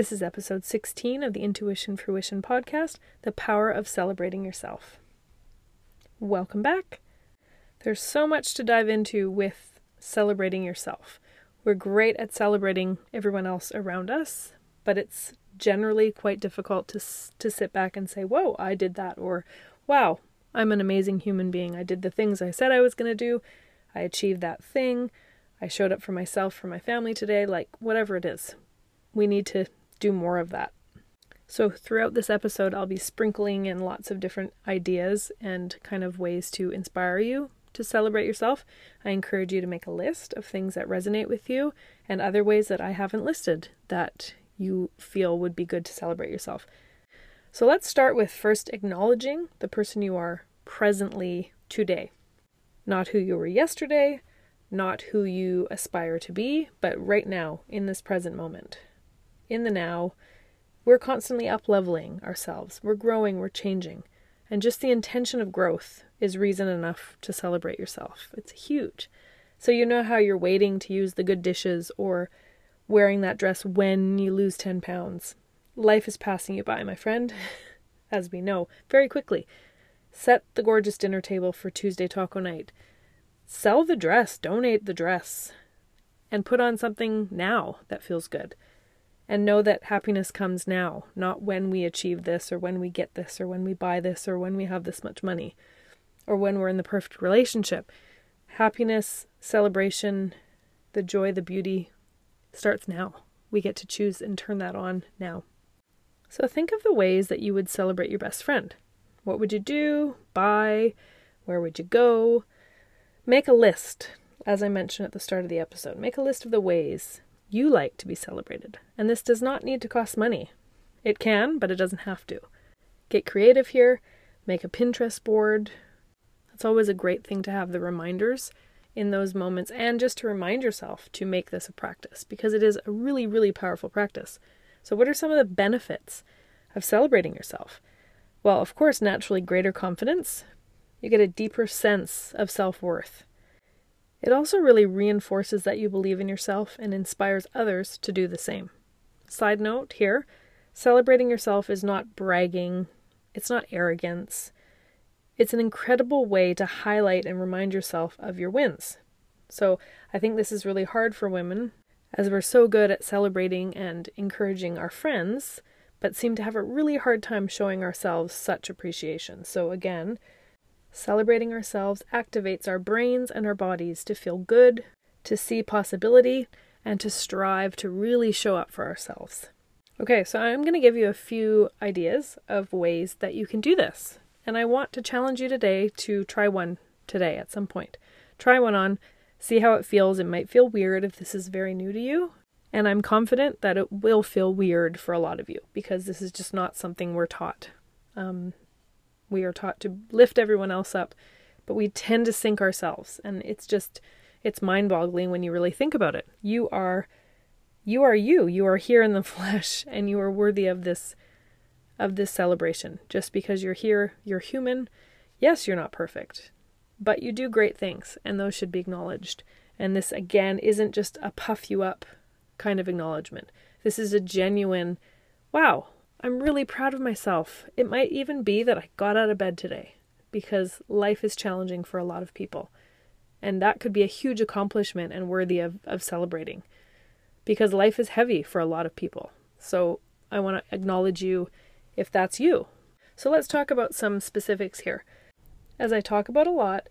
This is episode 16 of the Intuition Fruition podcast The Power of Celebrating Yourself. Welcome back. There's so much to dive into with celebrating yourself. We're great at celebrating everyone else around us, but it's generally quite difficult to to sit back and say, "Whoa, I did that," or "Wow, I'm an amazing human being. I did the things I said I was going to do. I achieved that thing. I showed up for myself, for my family today." Like whatever it is, we need to do more of that. So, throughout this episode, I'll be sprinkling in lots of different ideas and kind of ways to inspire you to celebrate yourself. I encourage you to make a list of things that resonate with you and other ways that I haven't listed that you feel would be good to celebrate yourself. So, let's start with first acknowledging the person you are presently today. Not who you were yesterday, not who you aspire to be, but right now in this present moment in the now, we're constantly up leveling ourselves. We're growing, we're changing. And just the intention of growth is reason enough to celebrate yourself. It's huge. So, you know how you're waiting to use the good dishes or wearing that dress when you lose 10 pounds. Life is passing you by, my friend, as we know, very quickly. Set the gorgeous dinner table for Tuesday taco night. Sell the dress, donate the dress, and put on something now that feels good and know that happiness comes now, not when we achieve this or when we get this or when we buy this or when we have this much money or when we're in the perfect relationship. Happiness, celebration, the joy, the beauty starts now. We get to choose and turn that on now. So think of the ways that you would celebrate your best friend. What would you do? Buy? Where would you go? Make a list, as I mentioned at the start of the episode. Make a list of the ways you like to be celebrated. And this does not need to cost money. It can, but it doesn't have to. Get creative here, make a Pinterest board. It's always a great thing to have the reminders in those moments and just to remind yourself to make this a practice because it is a really, really powerful practice. So, what are some of the benefits of celebrating yourself? Well, of course, naturally greater confidence. You get a deeper sense of self worth. It also really reinforces that you believe in yourself and inspires others to do the same. Side note here celebrating yourself is not bragging, it's not arrogance. It's an incredible way to highlight and remind yourself of your wins. So, I think this is really hard for women as we're so good at celebrating and encouraging our friends, but seem to have a really hard time showing ourselves such appreciation. So, again, Celebrating ourselves activates our brains and our bodies to feel good, to see possibility, and to strive to really show up for ourselves. Okay, so I'm going to give you a few ideas of ways that you can do this. And I want to challenge you today to try one today at some point. Try one on, see how it feels. It might feel weird if this is very new to you. And I'm confident that it will feel weird for a lot of you because this is just not something we're taught. Um, we are taught to lift everyone else up, but we tend to sink ourselves. And it's just, it's mind boggling when you really think about it. You are, you are you. You are here in the flesh and you are worthy of this, of this celebration. Just because you're here, you're human. Yes, you're not perfect, but you do great things and those should be acknowledged. And this again isn't just a puff you up kind of acknowledgement. This is a genuine, wow, I'm really proud of myself. It might even be that I got out of bed today because life is challenging for a lot of people. And that could be a huge accomplishment and worthy of, of celebrating because life is heavy for a lot of people. So I want to acknowledge you if that's you. So let's talk about some specifics here. As I talk about a lot,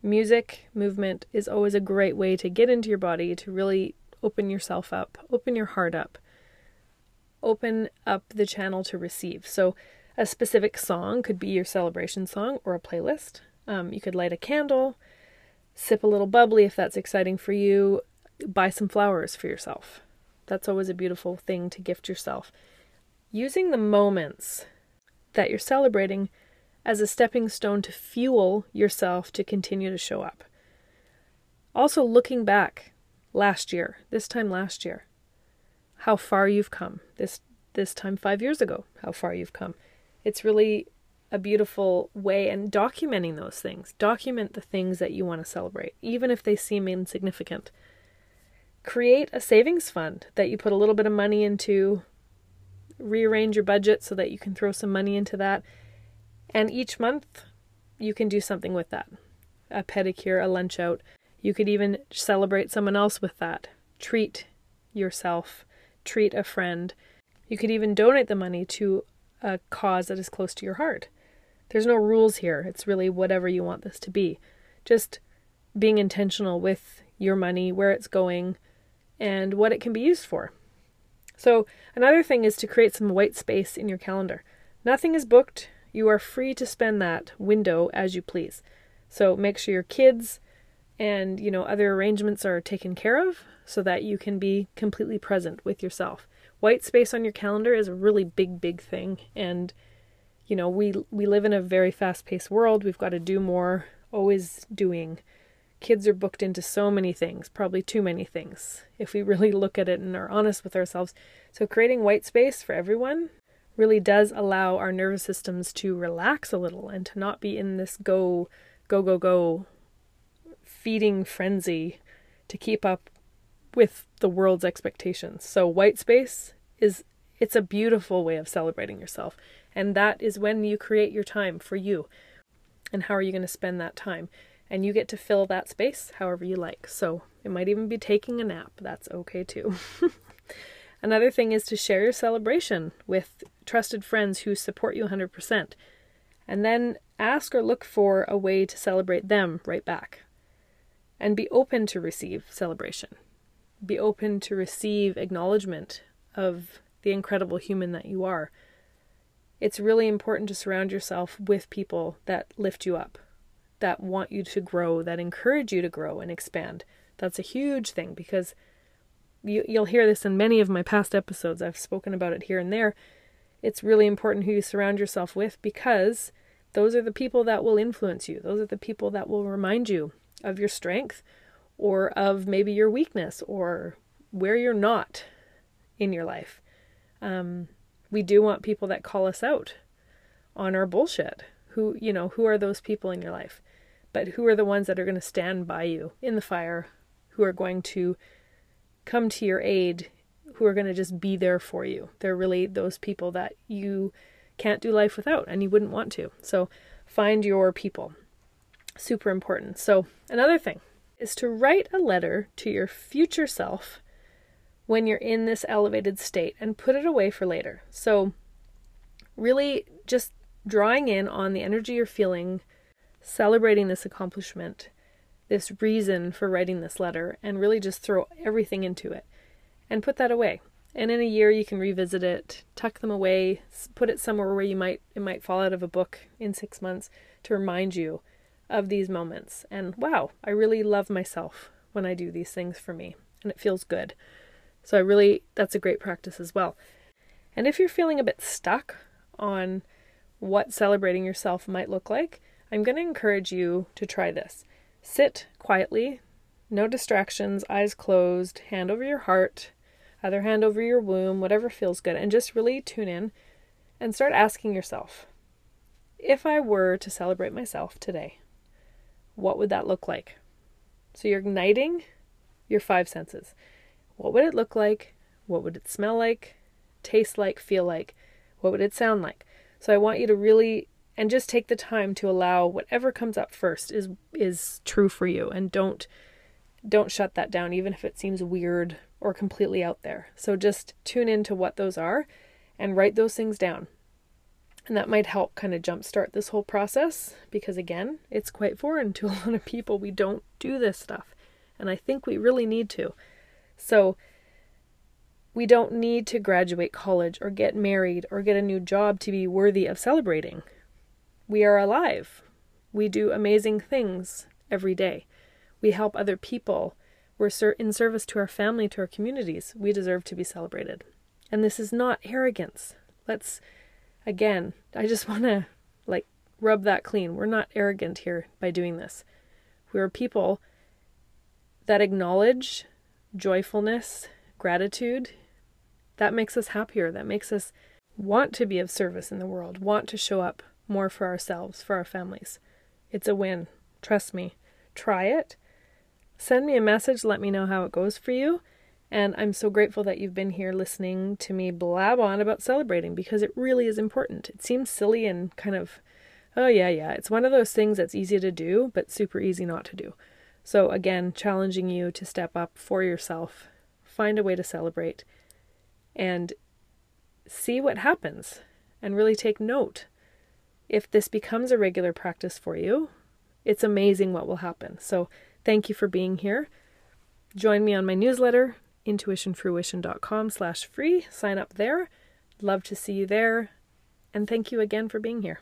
music, movement is always a great way to get into your body, to really open yourself up, open your heart up open up the channel to receive. So, a specific song could be your celebration song or a playlist. Um, you could light a candle, sip a little bubbly if that's exciting for you, buy some flowers for yourself. That's always a beautiful thing to gift yourself. Using the moments that you're celebrating as a stepping stone to fuel yourself to continue to show up. Also, looking back last year, this time last year, how far you've come. This this time 5 years ago, how far you've come. It's really a beautiful way and documenting those things. Document the things that you want to celebrate, even if they seem insignificant. Create a savings fund that you put a little bit of money into rearrange your budget so that you can throw some money into that. And each month, you can do something with that a pedicure, a lunch out. You could even celebrate someone else with that. Treat yourself, treat a friend. You could even donate the money to a cause that is close to your heart. There's no rules here. It's really whatever you want this to be. Just being intentional with your money, where it's going, and what it can be used for. So, another thing is to create some white space in your calendar. Nothing is booked. You are free to spend that window as you please. So, make sure your kids and, you know, other arrangements are taken care of so that you can be completely present with yourself. White space on your calendar is a really big big thing and you know, we we live in a very fast-paced world. We've got to do more, always doing. Kids are booked into so many things, probably too many things, if we really look at it and are honest with ourselves. So creating white space for everyone really does allow our nervous systems to relax a little and to not be in this go go go go feeding frenzy to keep up with the world's expectations. So white space is it's a beautiful way of celebrating yourself. And that is when you create your time for you. And how are you going to spend that time? And you get to fill that space however you like. So it might even be taking a nap. That's okay too. Another thing is to share your celebration with trusted friends who support you 100%. And then ask or look for a way to celebrate them right back. And be open to receive celebration. Be open to receive acknowledgement of the incredible human that you are it's really important to surround yourself with people that lift you up, that want you to grow, that encourage you to grow and expand. That's a huge thing because you, you'll hear this in many of my past episodes. I've spoken about it here and there. It's really important who you surround yourself with because those are the people that will influence you. Those are the people that will remind you of your strength or of maybe your weakness or where you're not in your life. Um, we do want people that call us out on our bullshit. Who, you know, who are those people in your life? But who are the ones that are going to stand by you in the fire, who are going to come to your aid, who are going to just be there for you? They're really those people that you can't do life without and you wouldn't want to. So find your people. Super important. So, another thing is to write a letter to your future self when you're in this elevated state and put it away for later. So, really just drawing in on the energy you're feeling, celebrating this accomplishment, this reason for writing this letter, and really just throw everything into it and put that away. And in a year you can revisit it, tuck them away, put it somewhere where you might it might fall out of a book in 6 months to remind you of these moments. And wow, I really love myself when I do these things for me and it feels good. So I really, that's a great practice as well. And if you're feeling a bit stuck on what celebrating yourself might look like, I'm going to encourage you to try this. Sit quietly, no distractions, eyes closed, hand over your heart, other hand over your womb, whatever feels good, and just really tune in and start asking yourself if I were to celebrate myself today, what would that look like? So you're igniting your five senses. What would it look like? What would it smell like? Taste like? Feel like? What would it sound like? So I want you to really and just take the time to allow whatever comes up first is is true for you and don't don't shut that down even if it seems weird or completely out there. So just tune into what those are and write those things down. And that might help kind of jumpstart this whole process because, again, it's quite foreign to a lot of people. We don't do this stuff. And I think we really need to. So we don't need to graduate college or get married or get a new job to be worthy of celebrating. We are alive. We do amazing things every day. We help other people. We're in service to our family, to our communities. We deserve to be celebrated. And this is not arrogance. Let's, again, I just want to like rub that clean. We're not arrogant here by doing this. We're people that acknowledge joyfulness, gratitude, that makes us happier. That makes us want to be of service in the world, want to show up more for ourselves, for our families. It's a win. Trust me. Try it. Send me a message. Let me know how it goes for you. And I'm so grateful that you've been here listening to me blab on about celebrating because it really is important. It seems silly and kind of, oh, yeah, yeah. It's one of those things that's easy to do, but super easy not to do. So, again, challenging you to step up for yourself, find a way to celebrate, and see what happens and really take note. If this becomes a regular practice for you, it's amazing what will happen. So, thank you for being here. Join me on my newsletter, intuitionfruition.com slash free. Sign up there. Love to see you there. And thank you again for being here.